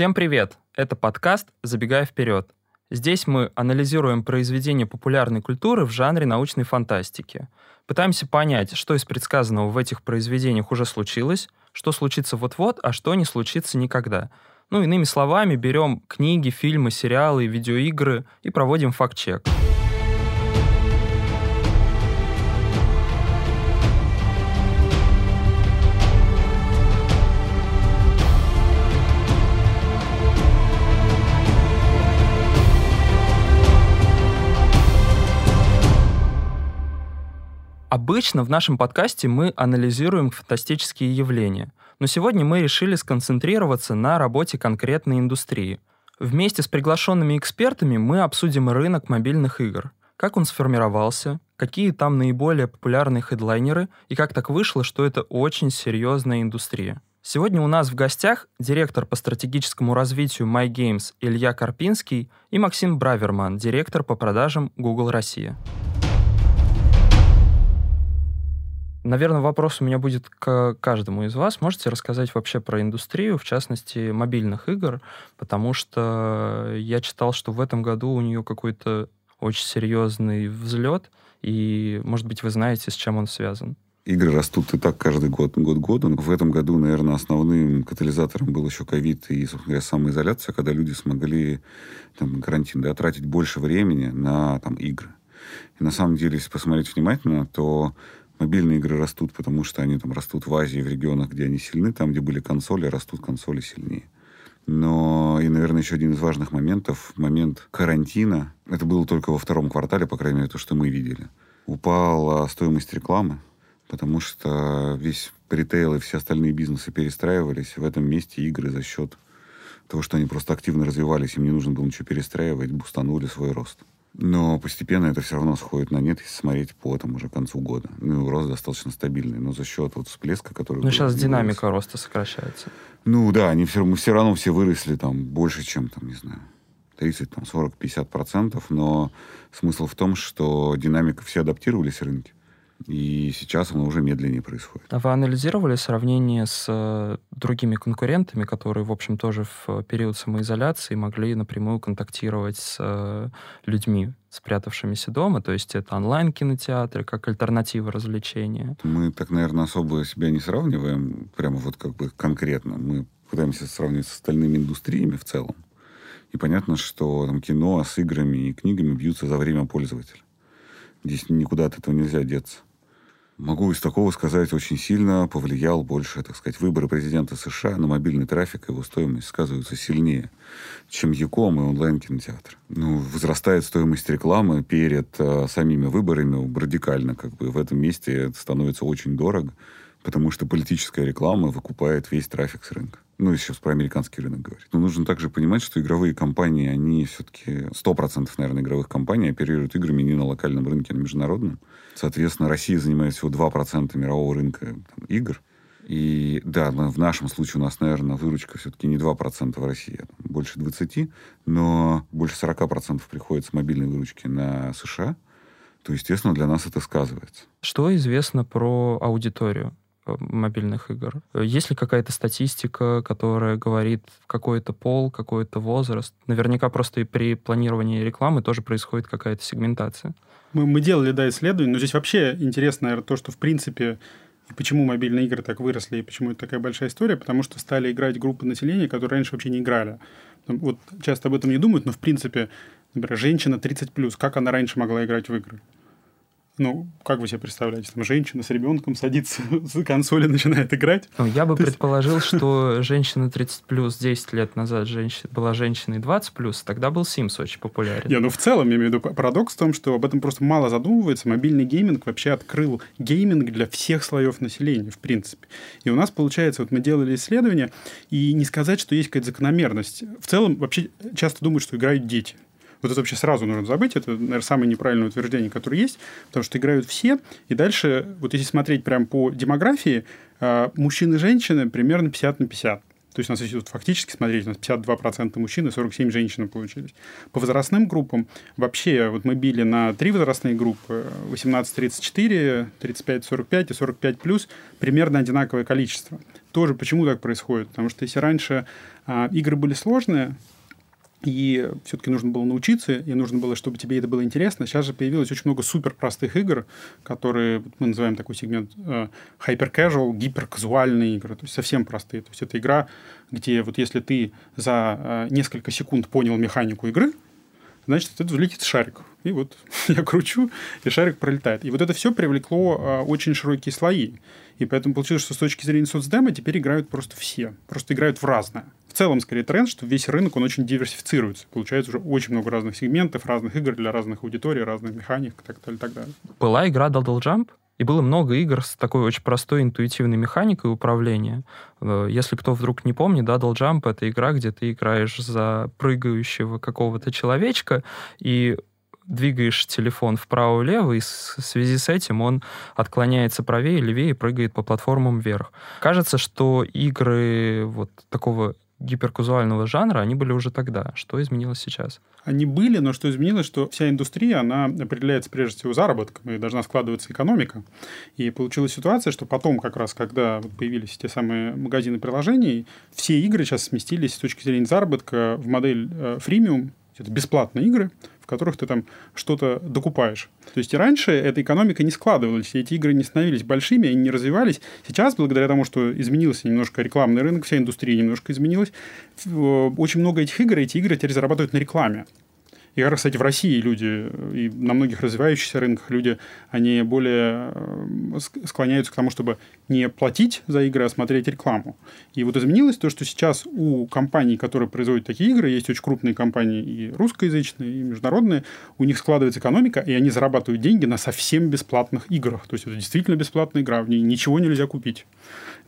Всем привет! Это подкаст «Забегая вперед». Здесь мы анализируем произведения популярной культуры в жанре научной фантастики. Пытаемся понять, что из предсказанного в этих произведениях уже случилось, что случится вот-вот, а что не случится никогда. Ну, иными словами, берем книги, фильмы, сериалы, видеоигры и проводим факт-чек. Обычно в нашем подкасте мы анализируем фантастические явления, но сегодня мы решили сконцентрироваться на работе конкретной индустрии. Вместе с приглашенными экспертами мы обсудим рынок мобильных игр, как он сформировался, какие там наиболее популярные хедлайнеры и как так вышло, что это очень серьезная индустрия. Сегодня у нас в гостях директор по стратегическому развитию MyGames Илья Карпинский и Максим Браверман, директор по продажам Google Россия. Наверное, вопрос у меня будет к каждому из вас. Можете рассказать вообще про индустрию, в частности, мобильных игр? Потому что я читал, что в этом году у нее какой-то очень серьезный взлет, и, может быть, вы знаете, с чем он связан. Игры растут и так каждый год, год году. В этом году, наверное, основным катализатором был еще ковид и, собственно говоря, самоизоляция, когда люди смогли, там, карантин, да, тратить больше времени на там, игры. И на самом деле, если посмотреть внимательно, то Мобильные игры растут, потому что они там растут в Азии, в регионах, где они сильны, там, где были консоли, растут консоли сильнее. Но и, наверное, еще один из важных моментов, момент карантина, это было только во втором квартале, по крайней мере, то, что мы видели. Упала стоимость рекламы, потому что весь ритейл и все остальные бизнесы перестраивались. В этом месте игры за счет того, что они просто активно развивались, им не нужно было ничего перестраивать, бустанули свой рост. Но постепенно это все равно сходит на нет, если смотреть по там уже концу года. Ну, рост достаточно стабильный, но за счет вот всплеска, который... Ну, сейчас динамика вырос. роста сокращается. Ну, да, они все, мы все равно все выросли там больше, чем, там, не знаю, 30, там, 40, 50 процентов, но смысл в том, что динамика, все адаптировались рынки. И сейчас оно уже медленнее происходит. А вы анализировали сравнение с э, другими конкурентами, которые, в общем, тоже в период самоизоляции могли напрямую контактировать с э, людьми, спрятавшимися дома? То есть это онлайн-кинотеатры, как альтернатива развлечения? Мы так, наверное, особо себя не сравниваем, прямо вот как бы конкретно. Мы пытаемся сравнивать с остальными индустриями в целом. И понятно, что там, кино с играми и книгами бьются за время пользователя. Здесь никуда от этого нельзя деться. Могу из такого сказать, очень сильно повлиял больше, так сказать, выборы президента США на мобильный трафик, его стоимость сказываются сильнее, чем Яком и онлайн-кинотеатр. Ну, возрастает стоимость рекламы перед э, самими выборами радикально, как бы в этом месте это становится очень дорого, потому что политическая реклама выкупает весь трафик с рынка ну, сейчас про американский рынок говорить. Но нужно также понимать, что игровые компании, они все-таки 100%, наверное, игровых компаний оперируют играми не на локальном рынке, а на международном. Соответственно, Россия занимает всего 2% мирового рынка там, игр. И да, в нашем случае у нас, наверное, выручка все-таки не 2% в России, а больше 20%, но больше 40% приходится мобильной выручки на США, то, естественно, для нас это сказывается. Что известно про аудиторию? Мобильных игр. Есть ли какая-то статистика, которая говорит какой-то пол, какой-то возраст? Наверняка просто и при планировании рекламы тоже происходит какая-то сегментация. Мы, мы делали, да, исследования, но здесь вообще интересно, наверное, то, что в принципе почему мобильные игры так выросли, и почему это такая большая история, потому что стали играть группы населения, которые раньше вообще не играли. Вот часто об этом не думают, но в принципе, например, женщина 30+, как она раньше могла играть в игры? Ну, как вы себе представляете, там женщина с ребенком садится за консоли, начинает играть? Ну, я бы предположил, что женщина 30 плюс 10 лет назад женщина, была женщиной 20 плюс, тогда был Sims очень популярен. Не, ну в целом, я имею в виду парадокс в том, что об этом просто мало задумывается. Мобильный гейминг вообще открыл гейминг для всех слоев населения, в принципе. И у нас получается, вот мы делали исследования, и не сказать, что есть какая-то закономерность. В целом, вообще часто думают, что играют дети. Вот это вообще сразу нужно забыть. Это, наверное, самое неправильное утверждение, которое есть, потому что играют все. И дальше, вот если смотреть прям по демографии, а, мужчины и женщины примерно 50 на 50. То есть у нас, если вот фактически смотреть, у нас 52% мужчин и 47 женщин получились. По возрастным группам вообще вот мы били на три возрастные группы 18-34, 35-45 и 45+, примерно одинаковое количество. тоже почему так происходит? Потому что если раньше а, игры были сложные, и все-таки нужно было научиться, и нужно было, чтобы тебе это было интересно. Сейчас же появилось очень много супер простых игр, которые мы называем такой сегмент э, hyper casual, гиперказуальные игры, то есть совсем простые. То есть это игра, где вот если ты за э, несколько секунд понял механику игры, значит, это взлетит шарик. И вот я кручу, и шарик пролетает. И вот это все привлекло э, очень широкие слои. И поэтому получилось, что с точки зрения соцдема теперь играют просто все. Просто играют в разное в целом, скорее, тренд, что весь рынок, он очень диверсифицируется. Получается уже очень много разных сегментов, разных игр для разных аудиторий, разных механик и так далее, так далее. Была игра Double Jump, и было много игр с такой очень простой интуитивной механикой управления. Э, если кто вдруг не помнит, Double Jump — это игра, где ты играешь за прыгающего какого-то человечка, и двигаешь телефон вправо-влево, и в связи с этим он отклоняется правее, левее и прыгает по платформам вверх. Кажется, что игры вот такого гиперказуального жанра, они были уже тогда. Что изменилось сейчас? Они были, но что изменилось, что вся индустрия, она определяется прежде всего заработком, и должна складываться экономика. И получилась ситуация, что потом, как раз, когда появились те самые магазины приложений, все игры сейчас сместились с точки зрения заработка в модель э, фримиум, это бесплатные игры, которых ты там что-то докупаешь. То есть и раньше эта экономика не складывалась, эти игры не становились большими, они не развивались. Сейчас, благодаря тому, что изменился немножко рекламный рынок, вся индустрия немножко изменилась, очень много этих игр, эти игры теперь зарабатывают на рекламе. И, кстати, в России люди, и на многих развивающихся рынках люди, они более э, склоняются к тому, чтобы не платить за игры, а смотреть рекламу. И вот изменилось то, что сейчас у компаний, которые производят такие игры, есть очень крупные компании и русскоязычные, и международные, у них складывается экономика, и они зарабатывают деньги на совсем бесплатных играх. То есть это действительно бесплатная игра, в ней ничего нельзя купить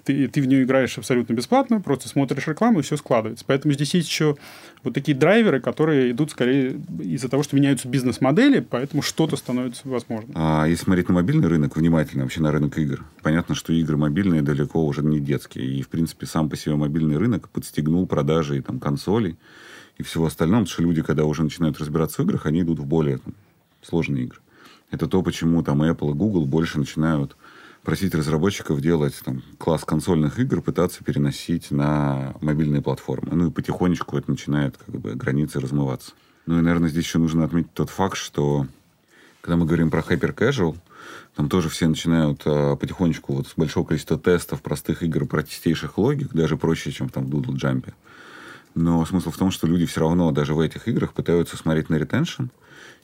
ты, ты в нее играешь абсолютно бесплатно, просто смотришь рекламу, и все складывается. Поэтому здесь есть еще вот такие драйверы, которые идут скорее из-за того, что меняются бизнес-модели, поэтому что-то становится возможным. А если смотреть на мобильный рынок, внимательно вообще на рынок игр, понятно, что игры мобильные далеко уже не детские. И, в принципе, сам по себе мобильный рынок подстегнул продажи там, консолей и всего остального, потому что люди, когда уже начинают разбираться в играх, они идут в более там, сложные игры. Это то, почему там Apple и Google больше начинают просить разработчиков делать там, класс консольных игр, пытаться переносить на мобильные платформы. Ну и потихонечку это начинает как бы границы размываться. Ну и, наверное, здесь еще нужно отметить тот факт, что когда мы говорим про hyper casual, там тоже все начинают а, потихонечку вот с большого количества тестов, простых игр, простейших логик, даже проще, чем там в Doodle Jump. Но смысл в том, что люди все равно даже в этих играх пытаются смотреть на ретеншн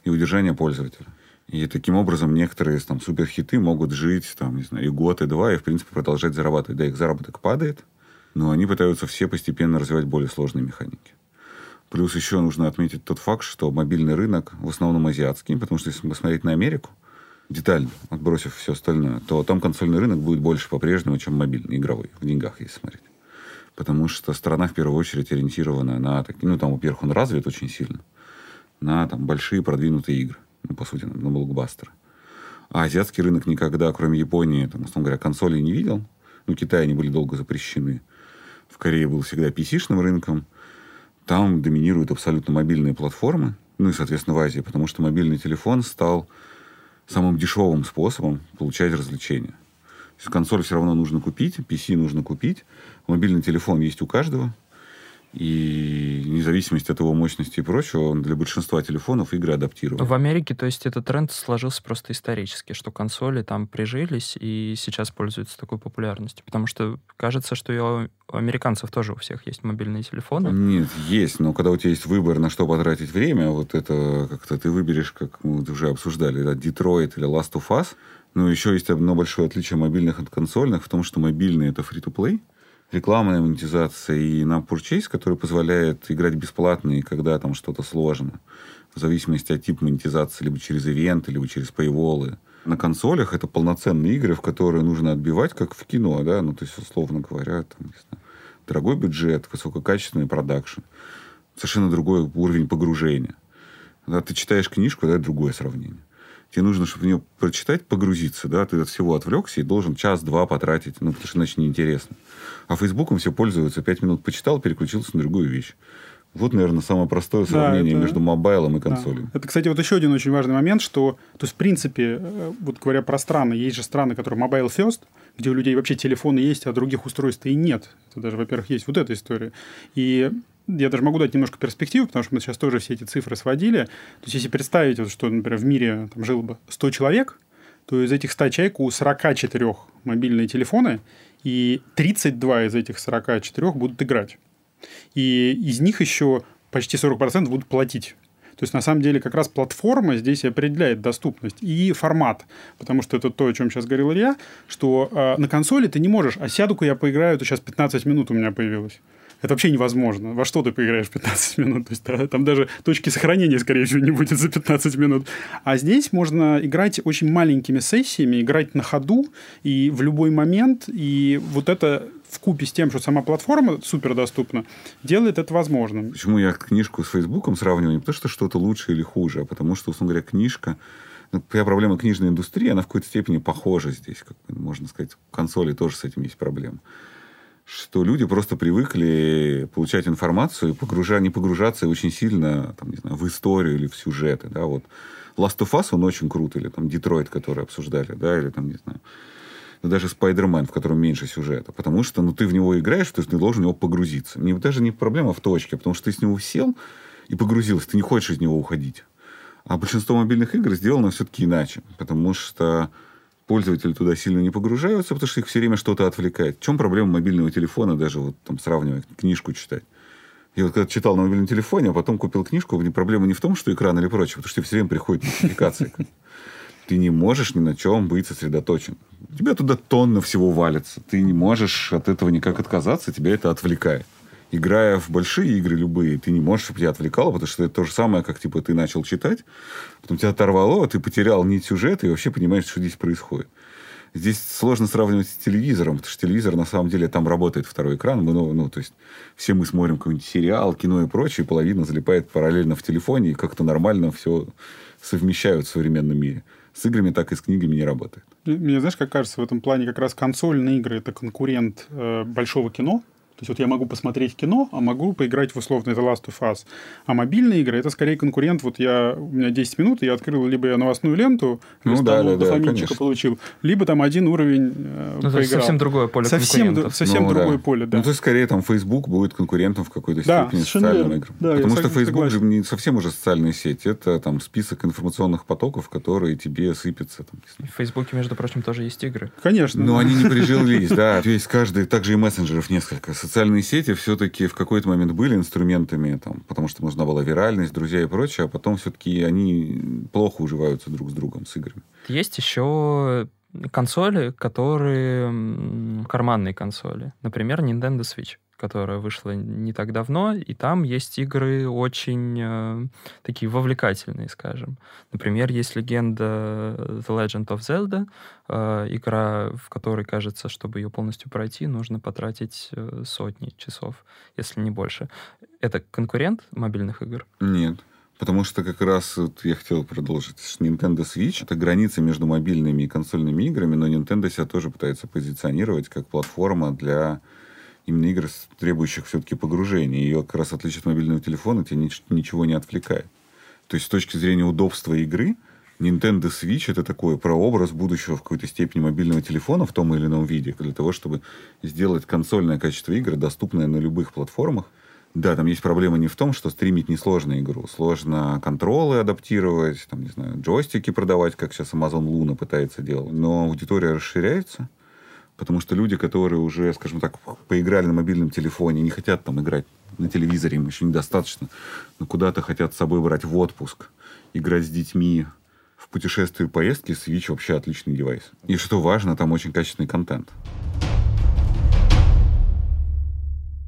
и удержание пользователя. И таким образом некоторые там суперхиты могут жить там, не знаю, и год, и два, и, в принципе, продолжать зарабатывать. Да, их заработок падает, но они пытаются все постепенно развивать более сложные механики. Плюс еще нужно отметить тот факт, что мобильный рынок в основном азиатский, потому что если посмотреть на Америку, детально, отбросив все остальное, то там консольный рынок будет больше по-прежнему, чем мобильный, игровой, в деньгах, если смотреть. Потому что страна в первую очередь ориентирована на, ну, там, во-первых, он развит очень сильно, на там, большие продвинутые игры ну, по сути, на блокбастеры. А азиатский рынок никогда, кроме Японии, там, условно говоря, консолей не видел. Ну, Китай они были долго запрещены. В Корее был всегда PC-шным рынком. Там доминируют абсолютно мобильные платформы. Ну и, соответственно, в Азии, потому что мобильный телефон стал самым дешевым способом получать развлечения. То есть консоль все равно нужно купить, PC нужно купить, мобильный телефон есть у каждого – и вне зависимости от его мощности и прочего, он для большинства телефонов игры адаптирован. В Америке, то есть этот тренд сложился просто исторически, что консоли там прижились и сейчас пользуются такой популярностью. Потому что кажется, что и у американцев тоже у всех есть мобильные телефоны. Нет, есть, но когда у тебя есть выбор, на что потратить время, вот это как-то ты выберешь, как мы уже обсуждали, да, Detroit или Last of Us, но еще есть одно большое отличие мобильных от консольных в том, что мобильные — это free-to-play, рекламная монетизация и на Purchase, который позволяет играть бесплатно и когда там что-то сложно. В зависимости от типа монетизации, либо через ивенты, либо через пейволы. На консолях это полноценные игры, в которые нужно отбивать, как в кино, да, ну, то есть, условно говоря, там, не знаю, дорогой бюджет, высококачественный продакшн, совершенно другой уровень погружения. Когда ты читаешь книжку, да, другое сравнение тебе нужно, чтобы в нее прочитать, погрузиться, да, ты от всего отвлекся и должен час-два потратить, ну, потому что иначе неинтересно. А Фейсбуком все пользуются, пять минут почитал, переключился на другую вещь. Вот, наверное, самое простое сравнение да, это... между мобайлом и консолью. Да. Это, кстати, вот еще один очень важный момент, что, то есть, в принципе, э, вот говоря про страны, есть же страны, которые mobile first, где у людей вообще телефоны есть, а других устройств и нет. Это даже, во-первых, есть вот эта история. И я даже могу дать немножко перспективу, потому что мы сейчас тоже все эти цифры сводили. То есть, если представить, вот, что, например, в мире там, жило бы 100 человек, то из этих 100 человек у 44 мобильные телефоны, и 32 из этих 44 будут играть. И из них еще почти 40% будут платить. То есть, на самом деле, как раз платформа здесь определяет доступность и формат. Потому что это то, о чем сейчас говорил Илья, что э, на консоли ты не можешь, а сяду-ка я поиграю, то сейчас 15 минут у меня появилось. Это вообще невозможно. Во что ты поиграешь 15 минут? То есть там даже точки сохранения, скорее всего, не будет за 15 минут. А здесь можно играть очень маленькими сессиями, играть на ходу и в любой момент. И вот это в купе с тем, что сама платформа супер доступна, делает это возможным. Почему я книжку с Фейсбуком сравниваю? Не потому, что что-то лучше или хуже, а потому что, условно говоря, книжка ну, проблема книжной индустрии, она в какой-то степени похожа здесь. Как можно сказать, в консоли тоже с этим есть проблема что люди просто привыкли получать информацию, погружа, не погружаться очень сильно там, не знаю, в историю или в сюжеты. Да? Вот Last of Us, он очень крут, или там Детройт, который обсуждали, да, или там, не знаю, ну, даже Спайдермен, в котором меньше сюжета. Потому что ну, ты в него играешь, то есть ты должен в него погрузиться. Не, даже не проблема в точке, потому что ты с него сел и погрузился, ты не хочешь из него уходить. А большинство мобильных игр сделано все-таки иначе, потому что пользователи туда сильно не погружаются, потому что их все время что-то отвлекает. В чем проблема мобильного телефона, даже вот там сравнивая книжку читать? Я вот когда читал на мобильном телефоне, а потом купил книжку, проблема не в том, что экран или прочее, потому что все время приходит нотификация. Ты не можешь ни на чем быть сосредоточен. У тебя туда тонна всего валится. Ты не можешь от этого никак отказаться, тебя это отвлекает играя в большие игры любые, ты не можешь, чтобы тебя отвлекало, потому что это то же самое, как типа ты начал читать, потом тебя оторвало, ты потерял нить сюжета и вообще понимаешь, что здесь происходит. Здесь сложно сравнивать с телевизором, потому что телевизор, на самом деле, там работает второй экран. Мы, ну, ну, то есть, все мы смотрим какой-нибудь сериал, кино и прочее, и половина залипает параллельно в телефоне, и как-то нормально все совмещают в современном мире. С играми так и с книгами не работает. Мне, знаешь, как кажется, в этом плане как раз консольные игры – это конкурент э, большого кино, то есть вот я могу посмотреть кино, а могу поиграть в условно The Last of Us. А мобильные игры это скорее конкурент. Вот я, у меня 10 минут, и я открыл либо я новостную ленту, ну, да, да, да, получил, либо там один уровень э, ну, поиграл. совсем другое поле совсем, совсем ну, другое да. поле, да. Ну, то есть, скорее, там Facebook будет конкурентом в какой-то да, степени социальным играм. Да, Потому что Facebook согласен. же не совсем уже социальная сеть. Это там список информационных потоков, которые тебе сыпятся. Там, в Фейсбуке, между прочим, тоже есть игры. Конечно. Но они не прижились, да. Есть каждый, также и мессенджеров несколько. Социальные сети все все-таки в какой-то момент были инструментами, там, потому что нужна была виральность, друзья и прочее, а потом все-таки они плохо уживаются друг с другом, с играми. Есть еще консоли, которые карманные консоли. Например, Nintendo Switch которая вышла не так давно, и там есть игры очень э, такие вовлекательные, скажем. Например, есть легенда The Legend of Zelda, э, игра, в которой, кажется, чтобы ее полностью пройти, нужно потратить э, сотни часов, если не больше. Это конкурент мобильных игр? Нет. Потому что как раз вот я хотел продолжить. Nintendo Switch — это граница между мобильными и консольными играми, но Nintendo себя тоже пытается позиционировать как платформа для именно игр, требующих все-таки погружения. Ее как раз отличие от мобильного телефона, тебе ничего не отвлекает. То есть с точки зрения удобства игры, Nintendo Switch это такой прообраз будущего в какой-то степени мобильного телефона в том или ином виде, для того, чтобы сделать консольное качество игры доступное на любых платформах. Да, там есть проблема не в том, что стримить несложно игру. Сложно контролы адаптировать, там, не знаю, джойстики продавать, как сейчас Amazon Luna пытается делать. Но аудитория расширяется, Потому что люди, которые уже, скажем так, поиграли на мобильном телефоне, не хотят там играть на телевизоре, им еще недостаточно, но куда-то хотят с собой брать в отпуск, играть с детьми, в путешествии поездки, Switch вообще отличный девайс. И что важно, там очень качественный контент.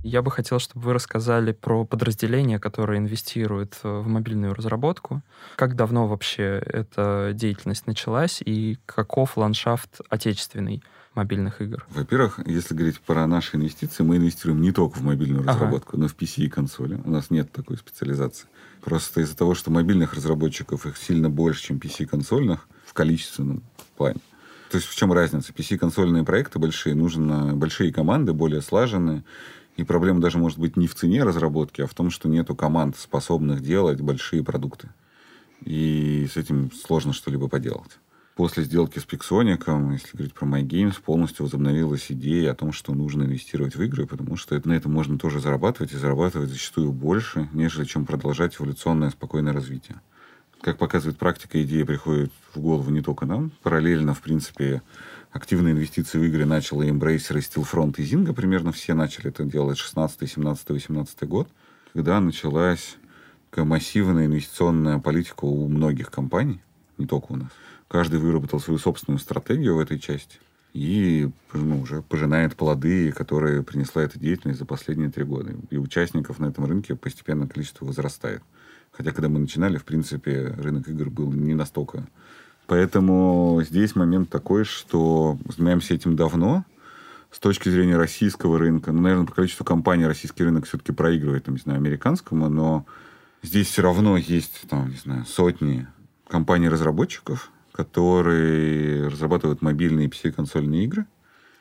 Я бы хотел, чтобы вы рассказали про подразделения, которые инвестируют в мобильную разработку. Как давно вообще эта деятельность началась и каков ландшафт отечественный мобильных игр? Во-первых, если говорить про наши инвестиции, мы инвестируем не только в мобильную ага. разработку, но и в PC и консоли. У нас нет такой специализации. Просто из-за того, что мобильных разработчиков их сильно больше, чем PC-консольных в количественном плане. То есть в чем разница? PC-консольные проекты большие, нужны большие команды, более слаженные. И проблема даже может быть не в цене разработки, а в том, что нету команд, способных делать большие продукты. И с этим сложно что-либо поделать. После сделки с Pixonic, если говорить про MyGames, полностью возобновилась идея о том, что нужно инвестировать в игры, потому что на этом можно тоже зарабатывать, и зарабатывать зачастую больше, нежели чем продолжать эволюционное спокойное развитие. Как показывает практика, идея приходит в голову не только нам. Параллельно, в принципе, активные инвестиции в игры начал и Embracer, и Stillfront, и Zynga примерно все начали это делать 16, 17, 18 год, когда началась массивная инвестиционная политика у многих компаний, не только у нас. Каждый выработал свою собственную стратегию в этой части и ну, уже пожинает плоды, которые принесла эта деятельность за последние три года. И участников на этом рынке постепенно количество возрастает. Хотя, когда мы начинали, в принципе, рынок игр был не настолько. Поэтому здесь момент такой, что занимаемся этим давно. С точки зрения российского рынка, ну, наверное, по количеству компаний российский рынок все-таки проигрывает, там, не знаю, американскому, но здесь все равно есть, там, не знаю, сотни компаний-разработчиков, которые разрабатывают мобильные PC-консольные игры.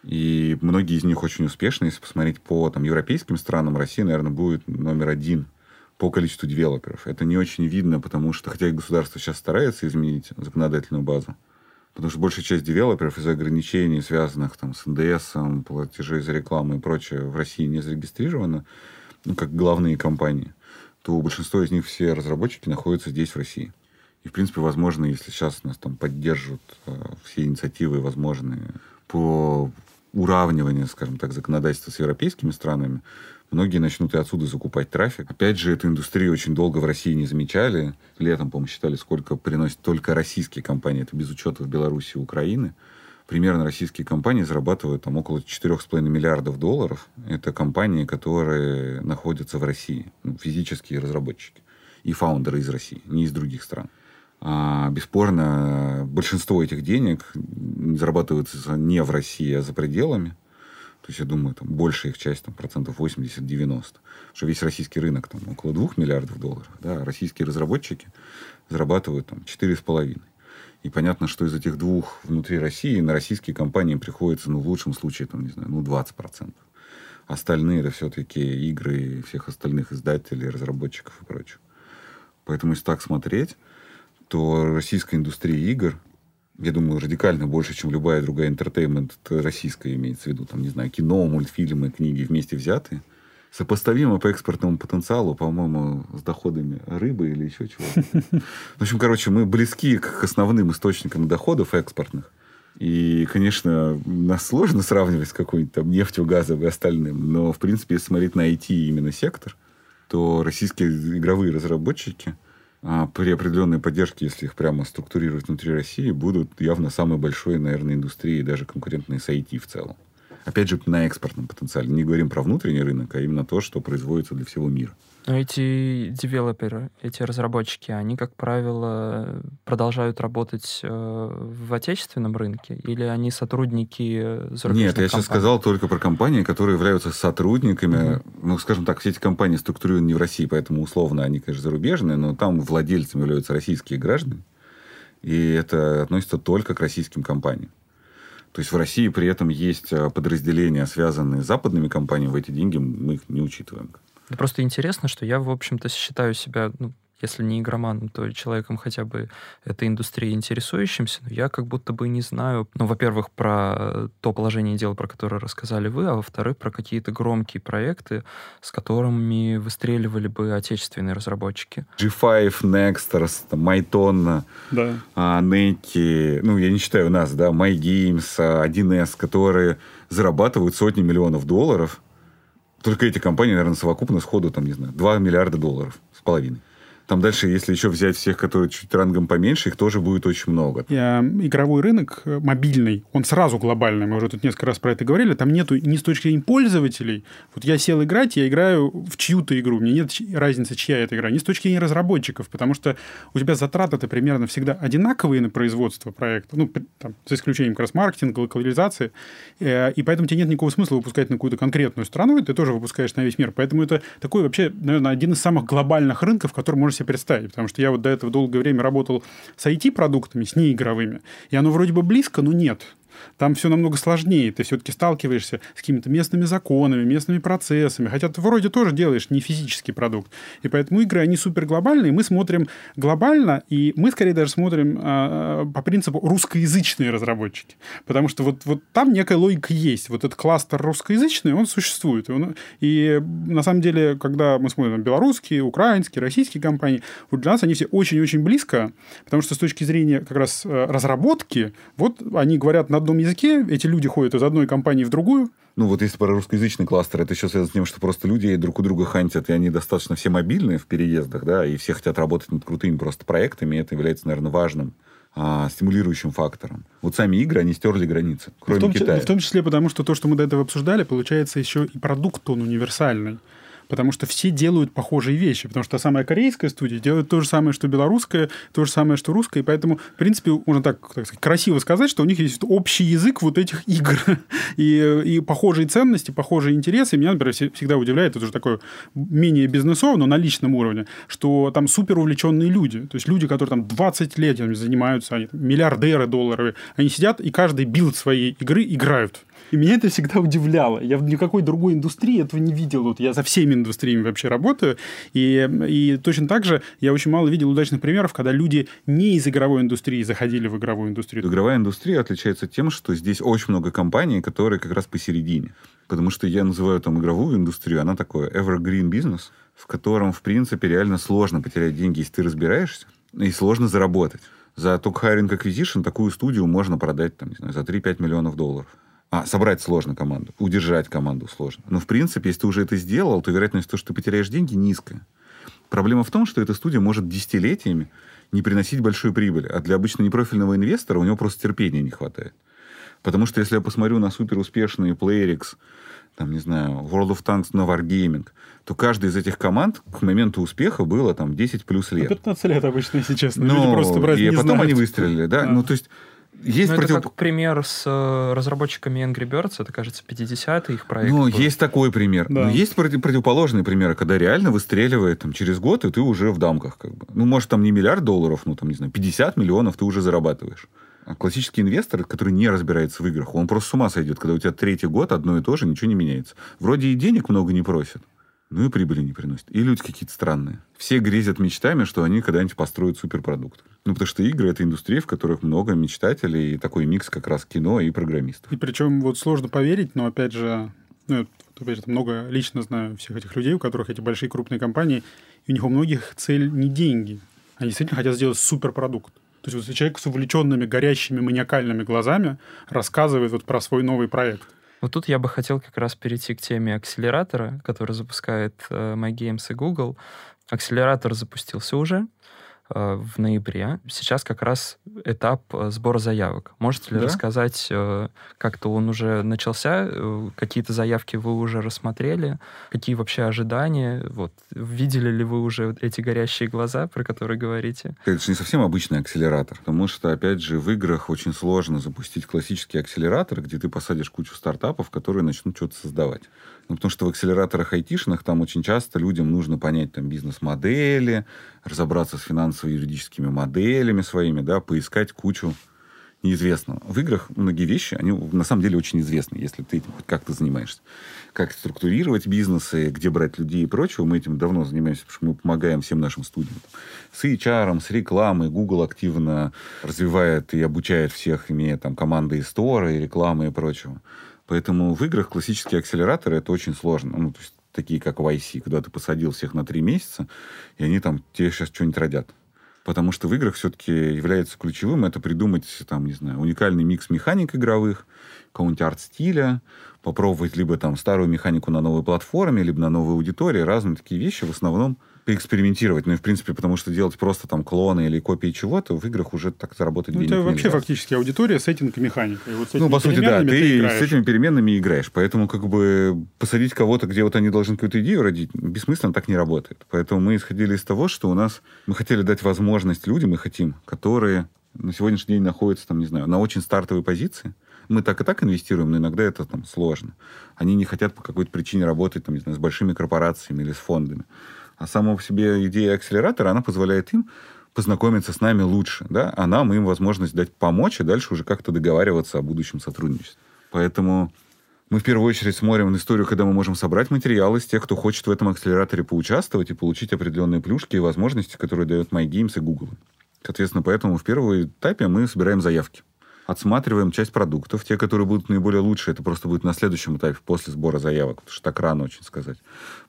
И многие из них очень успешны. Если посмотреть по там, европейским странам, Россия, наверное, будет номер один по количеству девелоперов. Это не очень видно, потому что, хотя государство сейчас старается изменить законодательную базу, потому что большая часть девелоперов из-за ограничений, связанных там, с НДС, платежей за рекламу и прочее, в России не зарегистрировано, ну, как главные компании, то большинство из них все разработчики находятся здесь, в России. И, в принципе, возможно, если сейчас нас там поддержат э, все инициативы возможные по уравниванию, скажем так, законодательства с европейскими странами, многие начнут и отсюда закупать трафик. Опять же, эту индустрию очень долго в России не замечали. Летом, по-моему, считали, сколько приносят только российские компании. Это без учета в Беларуси и Украины. Примерно российские компании зарабатывают там около 4,5 миллиардов долларов. Это компании, которые находятся в России. Ну, физические разработчики. И фаундеры из России, не из других стран. А, бесспорно, большинство этих денег зарабатывается не в России, а за пределами. То есть, я думаю, там большая их часть, там, процентов 80-90. Что весь российский рынок там около 2 миллиардов долларов. Да, российские разработчики зарабатывают там 4,5. И понятно, что из этих двух внутри России на российские компании приходится, ну, в лучшем случае, там, не знаю, ну, 20%. Остальные это все-таки игры всех остальных издателей, разработчиков и прочего. Поэтому, если так смотреть, то российская индустрия игр, я думаю, радикально больше, чем любая другая интертеймент российская имеется в виду, там, не знаю, кино, мультфильмы, книги вместе взятые, сопоставимо по экспортному потенциалу, по-моему, с доходами рыбы или еще чего-то. В общем, короче, мы близки к основным источникам доходов экспортных. И, конечно, нас сложно сравнивать с какой-нибудь там нефтью, газом и остальным. Но, в принципе, если смотреть на IT именно сектор, то российские игровые разработчики – при определенной поддержке, если их прямо структурировать внутри России, будут явно самой большой, наверное, индустрией, даже конкурентной с IT в целом. Опять же, на экспортном потенциале. Не говорим про внутренний рынок, а именно то, что производится для всего мира. Но эти девелоперы, эти разработчики, они, как правило, продолжают работать э, в отечественном рынке? Или они сотрудники зарубежных Нет, я компаний? сейчас сказал только про компании, которые являются сотрудниками. Mm-hmm. Ну, скажем так, все эти компании структурированы не в России, поэтому условно они, конечно, зарубежные, но там владельцами являются российские граждане. И это относится только к российским компаниям. То есть в России при этом есть э, подразделения, связанные с западными компаниями, в эти деньги мы их не учитываем. Это просто интересно, что я, в общем-то, считаю себя, ну, если не игроманом, то человеком хотя бы этой индустрии интересующимся, но я как будто бы не знаю, ну, во-первых, про то положение дел, про которое рассказали вы, а во-вторых, про какие-то громкие проекты, с которыми выстреливали бы отечественные разработчики. G5, Nexters, MyTon, да. Neki, ну, я не считаю у нас, да, MyGames, 1С, которые зарабатывают сотни миллионов долларов, только эти компании, наверное, совокупно сходу, там, не знаю, 2 миллиарда долларов с половиной. Там дальше, если еще взять всех, которые чуть рангом поменьше, их тоже будет очень много. Игровой рынок э, мобильный, он сразу глобальный. Мы уже тут несколько раз про это говорили. Там нету ни с точки зрения пользователей. Вот я сел играть, я играю в чью-то игру. Мне нет разницы, чья это игра. Ни с точки зрения разработчиков, потому что у тебя затраты-то примерно всегда одинаковые на производство проекта. Ну, там, за исключением как раз маркетинга, локализации. Э, и поэтому тебе нет никакого смысла выпускать на какую-то конкретную страну, и ты тоже выпускаешь на весь мир. Поэтому это такой вообще, наверное, один из самых глобальных рынков, который можно себе представить. Потому что я вот до этого долгое время работал с IT-продуктами, с неигровыми. И оно вроде бы близко, но нет. Там все намного сложнее. Ты все-таки сталкиваешься с какими-то местными законами, местными процессами. Хотя ты вроде тоже делаешь не физический продукт. И поэтому игры, они супер глобальные. Мы смотрим глобально, и мы скорее даже смотрим э, по принципу русскоязычные разработчики. Потому что вот, вот там некая логика есть. Вот этот кластер русскоязычный, он существует. И, он, и на самом деле, когда мы смотрим белорусские, украинские, российские компании, вот для нас они все очень-очень близко, потому что с точки зрения как раз э, разработки, вот они говорят на одном языке, эти люди ходят из одной компании в другую. Ну, вот если про русскоязычный кластер, это еще связано с тем, что просто люди друг у друга хантят, и они достаточно все мобильные в переездах, да, и все хотят работать над крутыми просто проектами, и это является, наверное, важным а, стимулирующим фактором. Вот сами игры, они стерли границы, кроме в том, Китая. В том числе потому, что то, что мы до этого обсуждали, получается еще и продукт, он универсальный потому что все делают похожие вещи, потому что самая корейская студия делает то же самое, что белорусская, то же самое, что русская, и поэтому, в принципе, можно так, так сказать, красиво сказать, что у них есть общий язык вот этих игр. И, и похожие ценности, похожие интересы. Меня, например, всегда удивляет, это уже такое менее бизнесово, но на личном уровне, что там супер увлеченные люди, то есть люди, которые там 20 лет занимаются, они миллиардеры долларовые, они сидят и каждый билд своей игры играют. И меня это всегда удивляло. Я в никакой другой индустрии этого не видел. Вот я за всеми индустриями вообще работаю. И, и точно так же я очень мало видел удачных примеров, когда люди не из игровой индустрии заходили в игровую индустрию. Игровая индустрия отличается тем, что здесь очень много компаний, которые как раз посередине. Потому что я называю там игровую индустрию, она такой evergreen бизнес, в котором, в принципе, реально сложно потерять деньги, если ты разбираешься, и сложно заработать. За только Hiring Acquisition такую студию можно продать там, не знаю, за 3-5 миллионов долларов. А, собрать сложно команду, удержать команду сложно. Но, в принципе, если ты уже это сделал, то вероятность того, что ты потеряешь деньги, низкая. Проблема в том, что эта студия может десятилетиями не приносить большую прибыль, а для обычно непрофильного инвестора у него просто терпения не хватает. Потому что если я посмотрю на суперуспешные PlayerX, там, не знаю, World of Tanks на Wargaming, то каждая из этих команд к моменту успеха было там 10 плюс лет. 15 лет обычно, если честно. Но, Люди просто и не потом знают. они выстрелили, да? да. Ну, то есть есть ну, против... это как пример с э, разработчиками Angry Birds, это, кажется, 50-й их проект. Ну, был. есть такой пример. Да. Но есть против, противоположные примеры, когда реально выстреливает там, через год, и ты уже в дамках. Как бы. Ну, может, там не миллиард долларов, ну, там, не знаю, 50 миллионов ты уже зарабатываешь. А классический инвестор, который не разбирается в играх, он просто с ума сойдет, когда у тебя третий год одно и то же, ничего не меняется. Вроде и денег много не просят, ну и прибыли не приносят. И люди какие-то странные. Все грезят мечтами, что они когда-нибудь построят суперпродукт. Ну, потому что игры — это индустрия, в которых много мечтателей, и такой микс как раз кино и программистов. И причем вот сложно поверить, но опять же, ну, опять же, много лично знаю всех этих людей, у которых эти большие крупные компании, и у них у многих цель не деньги. Они действительно хотят сделать суперпродукт. То есть вот человек с увлеченными, горящими, маниакальными глазами рассказывает вот про свой новый проект. Вот тут я бы хотел как раз перейти к теме акселератора, который запускает э, MyGames и Google. Акселератор запустился уже, в ноябре. Сейчас как раз этап э, сбора заявок. Можете ли да? рассказать, э, как-то он уже начался, какие-то заявки вы уже рассмотрели, какие вообще ожидания, вот, видели ли вы уже эти горящие глаза, про которые говорите? Это же не совсем обычный акселератор, потому что, опять же, в играх очень сложно запустить классический акселератор, где ты посадишь кучу стартапов, которые начнут что-то создавать. Ну, потому что в акселераторах айтишных там очень часто людям нужно понять там бизнес-модели, разобраться с финансово-юридическими моделями своими, да, поискать кучу неизвестного. В играх многие вещи, они на самом деле очень известны, если ты этим хоть как-то занимаешься. Как структурировать бизнесы, где брать людей и прочего, мы этим давно занимаемся, потому что мы помогаем всем нашим студентам. С HR, с рекламой. Google активно развивает и обучает всех, имея там команды и сторы, и рекламы и прочего. Поэтому в играх классические акселераторы это очень сложно. Ну, то есть такие как в когда ты посадил всех на три месяца, и они там тебе сейчас что-нибудь родят. Потому что в играх все-таки является ключевым это придумать, там, не знаю, уникальный микс механик игровых, какого-нибудь арт-стиля, попробовать либо там старую механику на новой платформе, либо на новой аудитории, разные такие вещи в основном поэкспериментировать. Ну и, в принципе, потому что делать просто там клоны или копии чего-то в играх уже так заработать ну, денег это вообще фактически аудитория, сеттинг и механика. И вот ну, по сути, да, ты, ты с этими переменными играешь. Поэтому как бы посадить кого-то, где вот они должны какую-то идею родить, бессмысленно так не работает. Поэтому мы исходили из того, что у нас... Мы хотели дать возможность людям, мы хотим, которые на сегодняшний день находятся, там, не знаю, на очень стартовой позиции, мы так и так инвестируем, но иногда это там сложно. Они не хотят по какой-то причине работать там, не знаю, с большими корпорациями или с фондами. А сама по себе идея акселератора, она позволяет им познакомиться с нами лучше, да, а нам им возможность дать помочь и дальше уже как-то договариваться о будущем сотрудничестве. Поэтому мы в первую очередь смотрим на историю, когда мы можем собрать материалы с тех, кто хочет в этом акселераторе поучаствовать и получить определенные плюшки и возможности, которые дают MyGames и Google. Соответственно, поэтому в первом этапе мы собираем заявки. Отсматриваем часть продуктов. Те, которые будут наиболее лучшие, это просто будет на следующем этапе, после сбора заявок, потому что так рано очень сказать.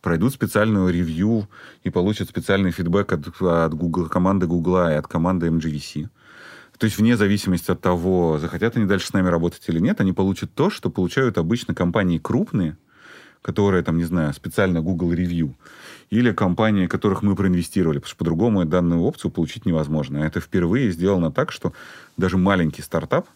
Пройдут специальную ревью и получат специальный фидбэк от, от Google, команды Google и от команды MGVC. То есть вне зависимости от того, захотят они дальше с нами работать или нет, они получат то, что получают обычно компании крупные, которые, там, не знаю, специально Google Review, или компании, которых мы проинвестировали, потому что по-другому данную опцию получить невозможно. Это впервые сделано так, что даже маленький стартап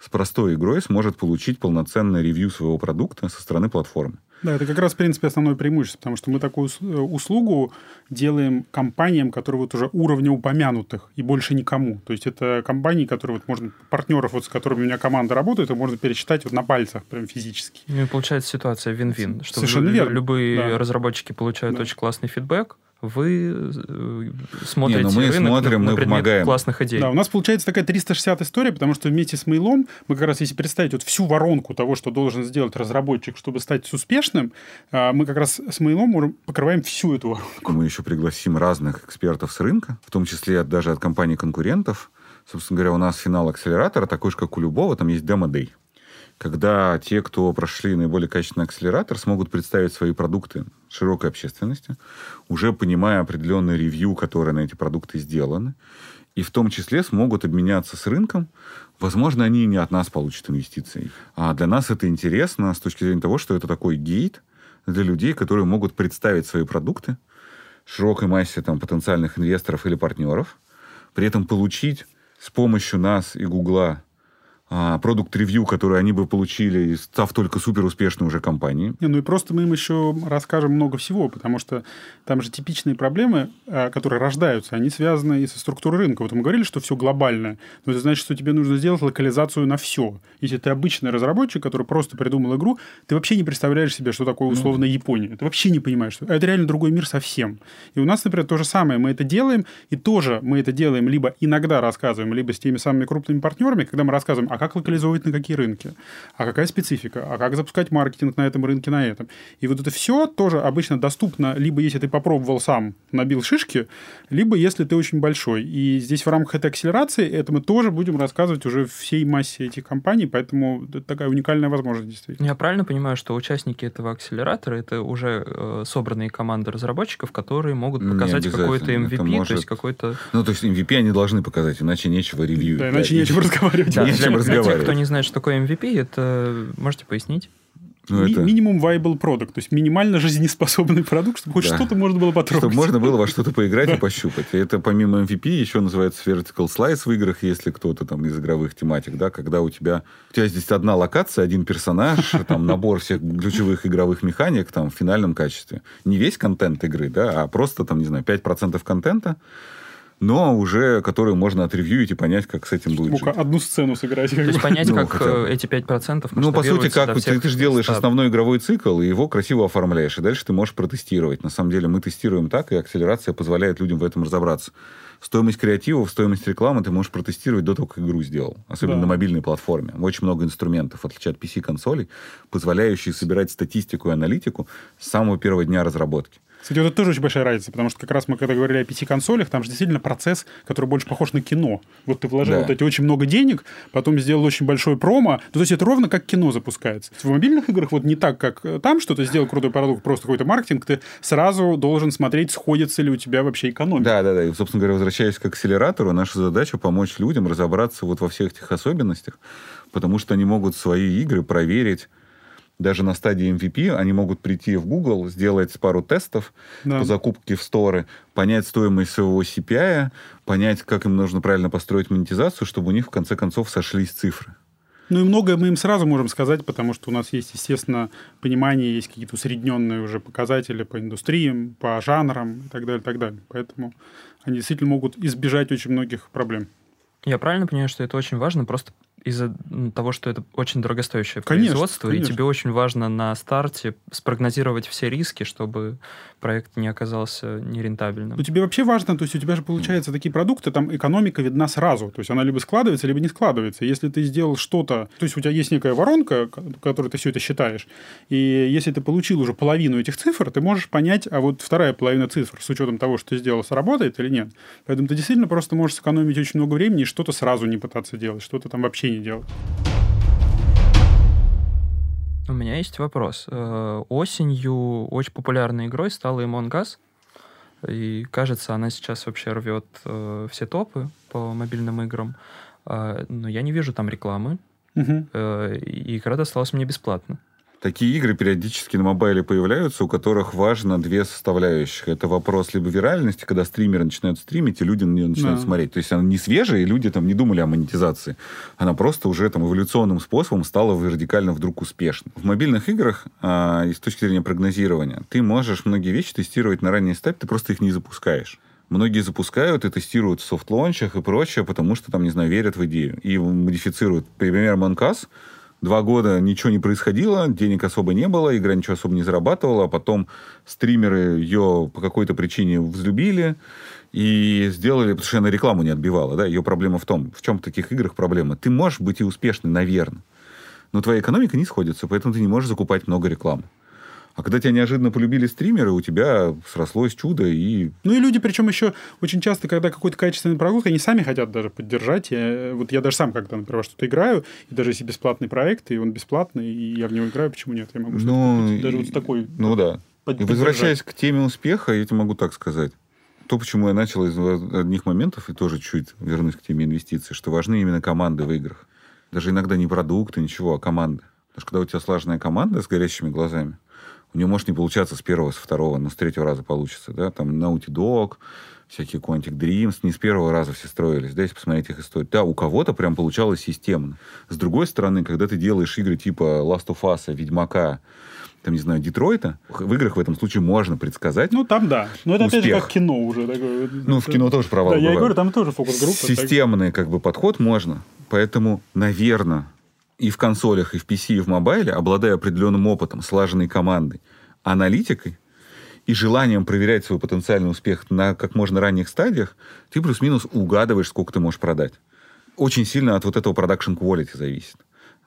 с простой игрой сможет получить полноценное ревью своего продукта со стороны платформы. Да, это как раз, в принципе, основное преимущество, потому что мы такую э, услугу делаем компаниям, которые вот уже уровня упомянутых, и больше никому. То есть это компании, которые вот можно, партнеров, вот, с которыми у меня команда работает, и можно пересчитать вот на пальцах прям физически. Ну и получается ситуация вин-вин, что Совершенно верно. любые Да. разработчики получают Да. очень классный фидбэк, вы э, смотрите Не, ну мы рынок смотрим, на, на мы предмет помогаем. классных идей. Да, у нас получается такая 360 история, потому что вместе с мейлом мы как раз, если представить вот всю воронку того, что должен сделать разработчик, чтобы стать успешным, а, мы как раз с мейлом покрываем всю эту воронку. Мы еще пригласим разных экспертов с рынка, в том числе даже от компаний-конкурентов. Собственно говоря, у нас финал акселератора такой же, как у любого, там есть демо-дей. Когда те, кто прошли наиболее качественный акселератор, смогут представить свои продукты широкой общественности, уже понимая определенное ревью, которое на эти продукты сделаны, и в том числе смогут обменяться с рынком. Возможно, они не от нас получат инвестиции. А для нас это интересно с точки зрения того, что это такой гейт для людей, которые могут представить свои продукты широкой массе там, потенциальных инвесторов или партнеров, при этом получить с помощью нас и Гугла продукт-ревью, который они бы получили, став только супер успешной уже компанией. Не, ну и просто мы им еще расскажем много всего, потому что там же типичные проблемы, а, которые рождаются, они связаны и со структурой рынка. Вот мы говорили, что все глобальное, но это значит, что тебе нужно сделать локализацию на все. Если ты обычный разработчик, который просто придумал игру, ты вообще не представляешь себе, что такое условно Япония. Ты вообще не понимаешь, что это реально другой мир совсем. И у нас, например, то же самое. Мы это делаем, и тоже мы это делаем либо иногда рассказываем, либо с теми самыми крупными партнерами, когда мы рассказываем, а как локализовывать на какие рынки, а какая специфика, а как запускать маркетинг на этом рынке, на этом. И вот это все тоже обычно доступно, либо если ты попробовал сам, набил шишки, либо если ты очень большой. И здесь в рамках этой акселерации это мы тоже будем рассказывать уже всей массе этих компаний, поэтому это такая уникальная возможность действительно. Я правильно понимаю, что участники этого акселератора это уже э, собранные команды разработчиков, которые могут показать какой-то MVP, то может- есть какой-то... Ну, то есть MVP они должны показать, иначе нечего ревью. Да, иначе нечем разговаривать. Да, Не с для, тех, разговаривать. кто не знает, что такое MVP, это можете пояснить? Ну, Ми- это- Минимум viable product, то есть минимально жизнеспособный продукт, чтобы хоть Да. что-то можно было потрогать. Чтобы можно было во что-то поиграть и пощупать. Это помимо MVP еще называется vertical slice в играх, если кто-то там из игровых тематик, да, когда у тебя, у тебя здесь одна локация, один персонаж, там набор всех ключевых игровых механик там в финальном качестве. Не весь контент игры, да, а просто там, не знаю, 5% контента, но уже который можно отревьюить и понять, как с этим будет Мог жить. одну сцену сыграть. То есть понять, Ну, как хотя э, эти 5% Ну, по сути, как ты, ты же делаешь стадий. основной игровой цикл, и его красиво оформляешь, и дальше ты можешь протестировать. На самом деле мы тестируем так, и акселерация позволяет людям в этом разобраться. Стоимость креативов, стоимость рекламы ты можешь протестировать до того, как игру сделал. Особенно Да. на мобильной платформе. Очень много инструментов, в отличие от PC-консолей, позволяющих собирать статистику и аналитику с самого первого дня разработки. Кстати, вот это тоже очень большая разница, потому что как раз мы когда говорили о PC-консолях, там же действительно процесс, который больше похож на кино. Вот ты вложил Да. вот эти очень много денег, потом сделал очень большой промо. Ну, то есть это ровно как кино запускается. В мобильных играх вот не так, как э, там что-то сделал крутой продукт, просто какой-то маркетинг, ты сразу должен смотреть, сходится ли у тебя вообще экономика. Да, да, да. И, собственно говоря, возвращаясь к акселератору, наша задача помочь людям разобраться вот во всех этих особенностях, потому что они могут свои игры проверить даже на стадии MVP. Они могут прийти в Google, сделать пару тестов Да. по закупке в сторы, понять стоимость своего CPI, понять, как им нужно правильно построить монетизацию, чтобы у них в конце концов сошлись цифры. Ну и многое мы им сразу можем сказать, потому что у нас есть, естественно, понимание, есть какие-то усредненные уже показатели по индустриям, по жанрам и так далее, и так далее. Поэтому они действительно могут избежать очень многих проблем. Я правильно понимаю, что это очень важно просто из-за того, что это очень дорогостоящее Конечно, производство, конечно. и тебе очень важно на старте спрогнозировать все риски, чтобы проект не оказался нерентабельным. Ну, тебе вообще важно, то есть у тебя же получается такие продукты, там экономика видна сразу. То есть она либо складывается, либо не складывается. Если ты сделал что-то, то есть у тебя есть некая воронка, в которой ты все это считаешь, и если ты получил уже половину этих цифр, ты можешь понять, а вот вторая половина цифр, с учетом того, что ты сделал, сработает или нет. Поэтому ты действительно просто можешь сэкономить очень много времени и что-то сразу не пытаться делать, что-то там вообще не делать. У меня есть вопрос. Э, Осенью очень популярной игрой стала Among Us. И кажется, она сейчас вообще рвет э, все топы по мобильным играм. А, но я не вижу там рекламы. Э, и игра досталась мне бесплатно. Такие игры периодически на мобайле появляются, у которых важно две составляющих. Это вопрос либо виральности, когда стримеры начинают стримить, и люди на нее начинают Да. смотреть. То есть она не свежая, и люди там не думали о монетизации. Она просто уже там эволюционным способом стала радикально вдруг успешной. В мобильных играх, а, и с точки зрения прогнозирования, ты можешь многие вещи тестировать на ранней стадии, ты просто их не запускаешь. Многие запускают и тестируют в софт-лончах и прочее, потому что, там, не знаю, верят в идею и модифицируют. Например, Монкас Два года ничего не происходило, денег особо не было, игра ничего особо не зарабатывала, а потом стримеры ее по какой-то причине взлюбили и сделали, потому что она рекламу не отбивала, да, ее проблема в том, в чем в таких играх проблема. Ты можешь быть и успешный, наверное, но твоя экономика не сходится, поэтому ты не можешь закупать много рекламы. А когда тебя неожиданно полюбили стримеры, у тебя срослось чудо, и Ну и люди, причем еще очень часто, когда какой-то качественный продукт, они сами хотят даже поддержать. Я, вот я даже сам, когда, например, что-то играю, и даже если бесплатный проект, и он бесплатный, и я в него играю, почему нет? Я могу что-то Ну, даже вот такой... Ну да. под- И возвращаясь к теме успеха, я тебе могу так сказать. То, почему я начал из одних моментов, и тоже чуть вернусь к теме инвестиций, что важны именно команды в играх. Даже иногда не продукты, ничего, а команды. Потому что когда у тебя слаженная команда с горящими глазами, у нее может не получаться с первого, с второго, но с третьего раза получится. Да? Там Naughty Dog, всякие Quantic Dreams, не с первого раза все строились, да, если посмотреть их историю. Да, у кого-то прям получалось системно. С другой стороны, когда ты делаешь игры типа Last of Us, Ведьмака, там, не знаю, Детройта, в играх в этом случае можно предсказать. Ну, там да. Но это, опять же, Успех. как кино уже. Такое. Ну, в кино тоже провал Да, я и бывает. говорю, там тоже фокус-группа. так- Системный как бы подход можно. Поэтому, наверное, и в консолях, и в PC, и в мобайле, обладая определенным опытом, слаженной командой, аналитикой и желанием проверять свой потенциальный успех на как можно ранних стадиях, ты плюс-минус угадываешь, сколько ты можешь продать. Очень сильно от вот этого production quality зависит.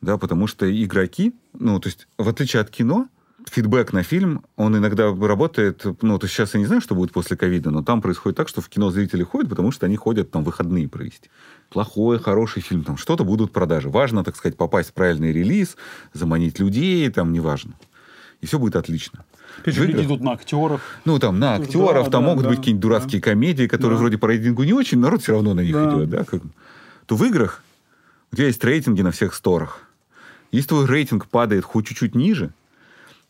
Да, потому что игроки, ну, то есть, в отличие от кино, фидбэк на фильм, он иногда работает, ну, то сейчас я не знаю, что будет после ковида, но там происходит так, что в кино зрители ходят, потому что они ходят там выходные провести. Плохой, хороший фильм, там что-то будут продажи. Важно, так сказать, попасть в правильный релиз, заманить людей, там, неважно. И все будет отлично. Люди идут на актеров. ну, там, на актеров, Да, там да, могут да, быть какие-нибудь да. дурацкие комедии, которые Да. вроде по рейтингу не очень, народ все равно на них Да. идет, да, как... то в играх у тебя есть рейтинги на всех сторах. Если твой рейтинг падает хоть чуть-чуть ниже,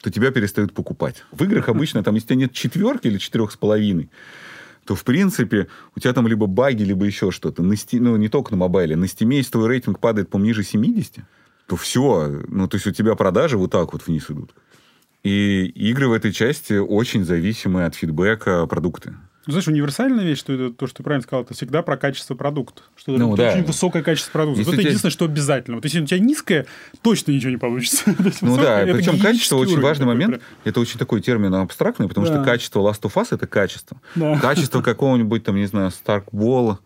то тебя перестают покупать. В играх обычно, там, если у тебя нет четверки или четырех с половиной, то, в принципе, у тебя там либо баги, либо еще что-то. На Steam- ну, не только на мобайле. На Steam, если твой рейтинг падает, по ниже 70, то все. Ну, то есть у тебя продажи вот так вот вниз идут. И игры в этой части очень зависимы от фидбэка продукты. Ну, знаешь, универсальная вещь, что это то, что ты правильно сказал, это всегда про качество продукта. Что это Ну, да. очень высокое качество продукта. Если Вот это тебя- единственное, что обязательно. Вот если у тебя низкое, точно ничего не получится. Ну высокое да, это причем качество очень важный такой момент. прям. Это очень такой термин абстрактный, потому Да. что качество Last of Us это качество. Да. Качество какого-нибудь, там, не знаю, Старкбола,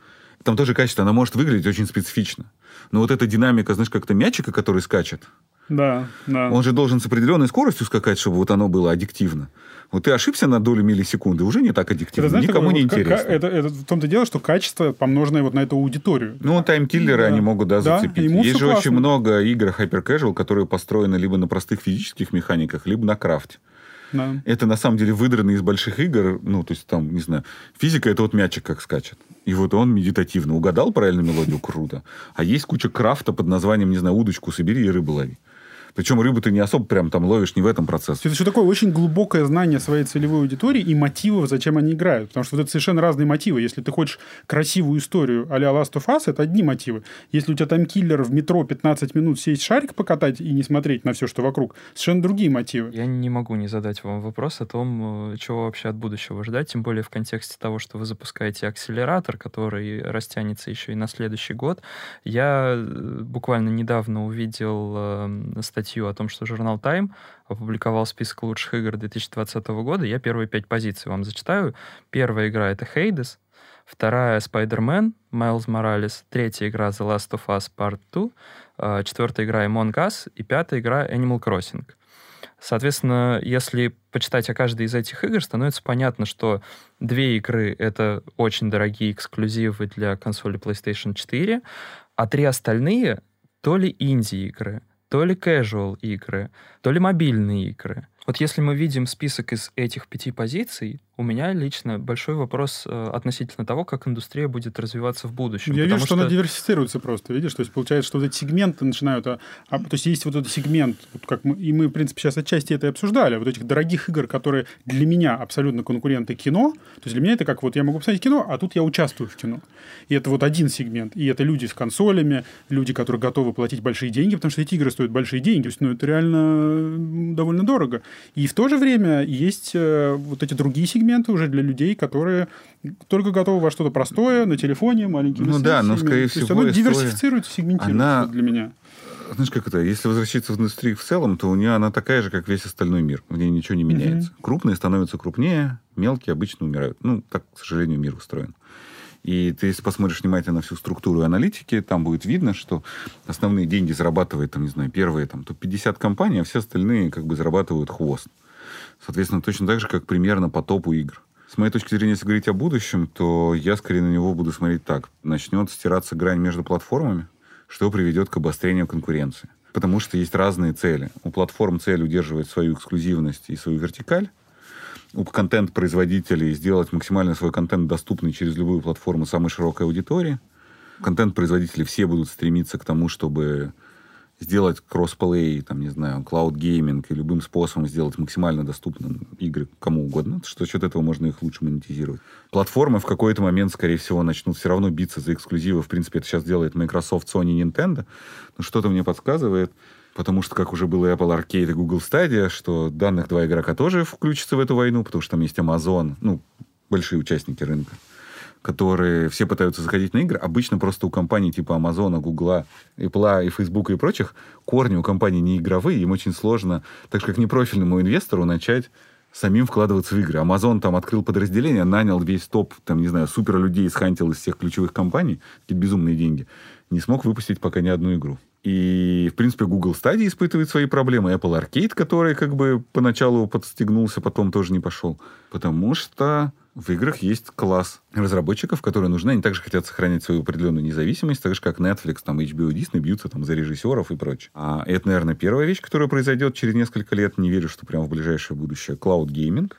там тоже качество, она может выглядеть очень специфично. Но вот эта динамика, знаешь, как-то мячика, который скачет, Да, да. он же должен с определенной скоростью скакать, чтобы вот оно было аддиктивно. Вот ты ошибся на долю миллисекунды, уже не так аддиктивно, Это, знаешь, никому такое не вот интересно. Это, это в том-то дело, что качество, помноженное вот на эту аудиторию. Ну, таймкиллеры Да. они могут, да, Да, зацепить. ему Есть же классно. очень много игр casual, которые построены либо на простых физических механиках, либо на крафте. Да. Это на самом деле выдрано из больших игр. Ну, то есть там, не знаю, физика это вот мячик как скачет. И вот он медитативно угадал правильную мелодию, круто. А есть куча крафта под названием, не знаю, удочку собери и рыбу лови. Причем рыбу ты не особо прям там ловишь не в этом процессе. Это еще такое очень глубокое знание своей целевой аудитории и мотивов, зачем они играют. Потому что вот это совершенно разные мотивы. Если ты хочешь красивую историю а Last of Us, это одни мотивы. Если у тебя там киллер в метро 15 минут сесть шарик покатать и не смотреть на все, что вокруг, совершенно другие мотивы. Я не могу не задать вам вопрос о том, э, чего вообще от будущего ждать, тем более в контексте того, что вы запускаете акселератор, который растянется еще и на следующий год. Я э, буквально недавно увидел э, статью о том, что журнал Time опубликовал список лучших игр 2020 года. Я первые пять позиций вам зачитаю. Первая игра — это Hades, вторая — Spider-Man, Miles Morales, третья игра — The Last of Us Part 2, э, четвертая игра — Among Us и пятая игра — Animal Crossing. Соответственно, если почитать о каждой из этих игр, становится понятно, что две игры — это очень дорогие эксклюзивы для консоли PlayStation 4, а три остальные — то ли инди-игры, то ли casual игры, то ли мобильные игры. Вот если мы видим список из этих пяти позиций, у меня лично большой вопрос э, относительно того, как индустрия будет развиваться в будущем. Я вижу, что, что она диверсифицируется просто, видишь? То есть получается, что вот эти сегменты начинают... А, а, то есть есть вот этот сегмент, вот как мы, и мы, в принципе, сейчас отчасти это и обсуждали, вот этих дорогих игр, которые для меня абсолютно конкуренты кино. То есть для меня это как вот я могу посмотреть кино, а тут я участвую в кино. И это вот один сегмент. И это люди с консолями, люди, которые готовы платить большие деньги, потому что эти игры стоят большие деньги. То есть, ну, это реально довольно дорого. И в то же время есть э, вот эти другие сегменты уже для людей, которые только готовы во что-то простое, на телефоне, маленькими Ну да, но, скорее всего, То есть оно диверсифицируется, сегментируется она... для меня знаешь, как это, если возвращаться в индустрию в целом, то у нее она такая же, как весь остальной мир. В ней ничего не меняется. Mm-hmm. Крупные становятся крупнее, мелкие обычно умирают. Ну, так, к сожалению, мир устроен. И ты, если посмотришь внимательно на всю структуру аналитики, там будет видно, что основные деньги зарабатывает, там, не знаю, первые там, топ-50 компаний, а все остальные как бы зарабатывают хвост. Соответственно, точно так же, как примерно по топу игр. С моей точки зрения, если говорить о будущем, то я скорее на него буду смотреть так. Начнет стираться грань между платформами, что приведет к обострению конкуренции. Потому что есть разные цели. У платформ цель удерживать свою эксклюзивность и свою вертикаль, у контент-производителей сделать максимально свой контент доступный через любую платформу самой широкой аудитории. Контент-производители все будут стремиться к тому, чтобы сделать кроссплей, там, не знаю, cloud gaming и любым способом сделать максимально доступным игры кому угодно, что за счет этого можно их лучше монетизировать. Платформы в какой-то момент, скорее всего, начнут все равно биться за эксклюзивы. В принципе, это сейчас делает Microsoft, Sony, Nintendo. Но что-то мне подсказывает, потому что, как уже было Apple Arcade и Google Stadia, что данных два игрока тоже включатся в эту войну, потому что там есть Amazon, ну, большие участники рынка, которые все пытаются заходить на игры. Обычно просто у компаний типа Amazon, Google, Apple и Facebook и прочих корни у компаний не игровые, им очень сложно, так же как непрофильному инвестору, начать самим вкладываться в игры. Amazon там открыл подразделение, нанял весь топ, там, не знаю, супер людей, схантил из всех ключевых компаний, какие-то безумные деньги, не смог выпустить пока ни одну игру. И, в принципе, Google Stadia испытывает свои проблемы. Apple Arcade, который как бы поначалу подстегнулся, потом тоже не пошел. Потому что в играх есть класс разработчиков, которые нужны. Они также хотят сохранять свою определенную независимость, так же, как Netflix, там, HBO, Disney бьются там за режиссеров и прочее. А это, наверное, первая вещь, которая произойдет через несколько лет. Не верю, что прямо в ближайшее будущее. Gaming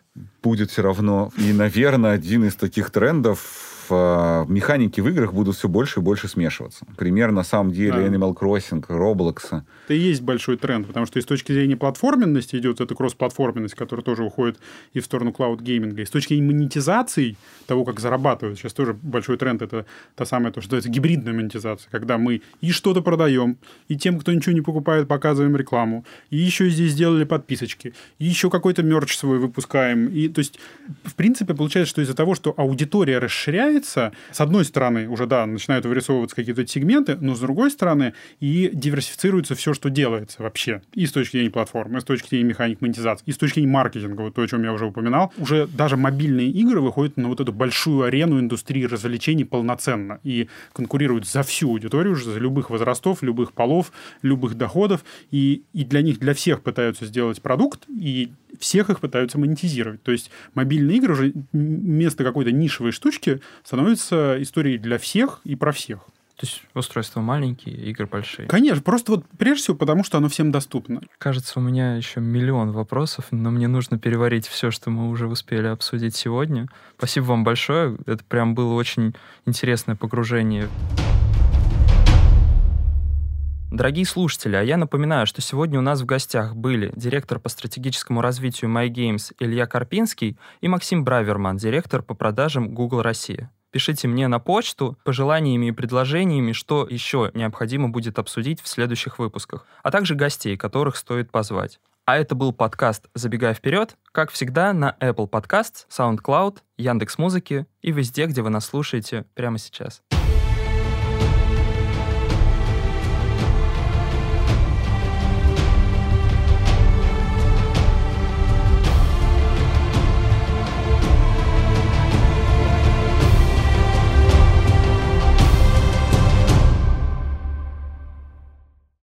будет все равно. И, наверное, один из таких трендов Э, механики в играх будут все больше и больше смешиваться. Пример, на самом деле, да. Animal Crossing, Roblox. Это и есть большой тренд, потому что и с точки зрения платформенности идет эта кросс-платформенность, которая тоже уходит и в сторону клауд-гейминга. И с точки зрения монетизации, того, как зарабатывают, сейчас тоже большой тренд, это та самая, то, что называется гибридная монетизация, когда мы и что-то продаем, и тем, кто ничего не покупает, показываем рекламу, и еще здесь сделали подписочки, и еще какой-то мерч свой выпускаем. И, то есть, в принципе, получается, что из-за того, что аудитория расширяется. С одной стороны, уже, да, начинают вырисовываться какие-то сегменты, но с другой стороны и диверсифицируется все, что делается вообще. И с точки зрения платформы, и с точки зрения механик монетизации, и с точки зрения маркетинга, вот то, о чем я уже упоминал. Уже даже мобильные игры выходят на вот эту большую арену индустрии развлечений полноценно и конкурируют за всю аудиторию, за любых возрастов, любых полов, любых доходов. И, и для них, для всех пытаются сделать продукт, и всех их пытаются монетизировать. То есть мобильные игры уже вместо какой-то нишевой штучки становятся историей для всех и про всех. То есть устройства маленькие, игры большие. Конечно, просто вот прежде всего потому, что оно всем доступно. Кажется, у меня еще миллион вопросов, но мне нужно переварить все, что мы уже успели обсудить сегодня. Спасибо вам большое. Это прям было очень интересное погружение. Дорогие слушатели, а я напоминаю, что сегодня у нас в гостях были директор по стратегическому развитию MyGames Илья Карпинский и Максим Браверман, директор по продажам Google Россия. Пишите мне на почту пожеланиями и предложениями, что еще необходимо будет обсудить в следующих выпусках, а также гостей, которых стоит позвать. А это был подкаст «Забегая вперед», как всегда, на Apple Podcasts, SoundCloud, Яндекс.Музыки и везде, где вы нас слушаете прямо сейчас.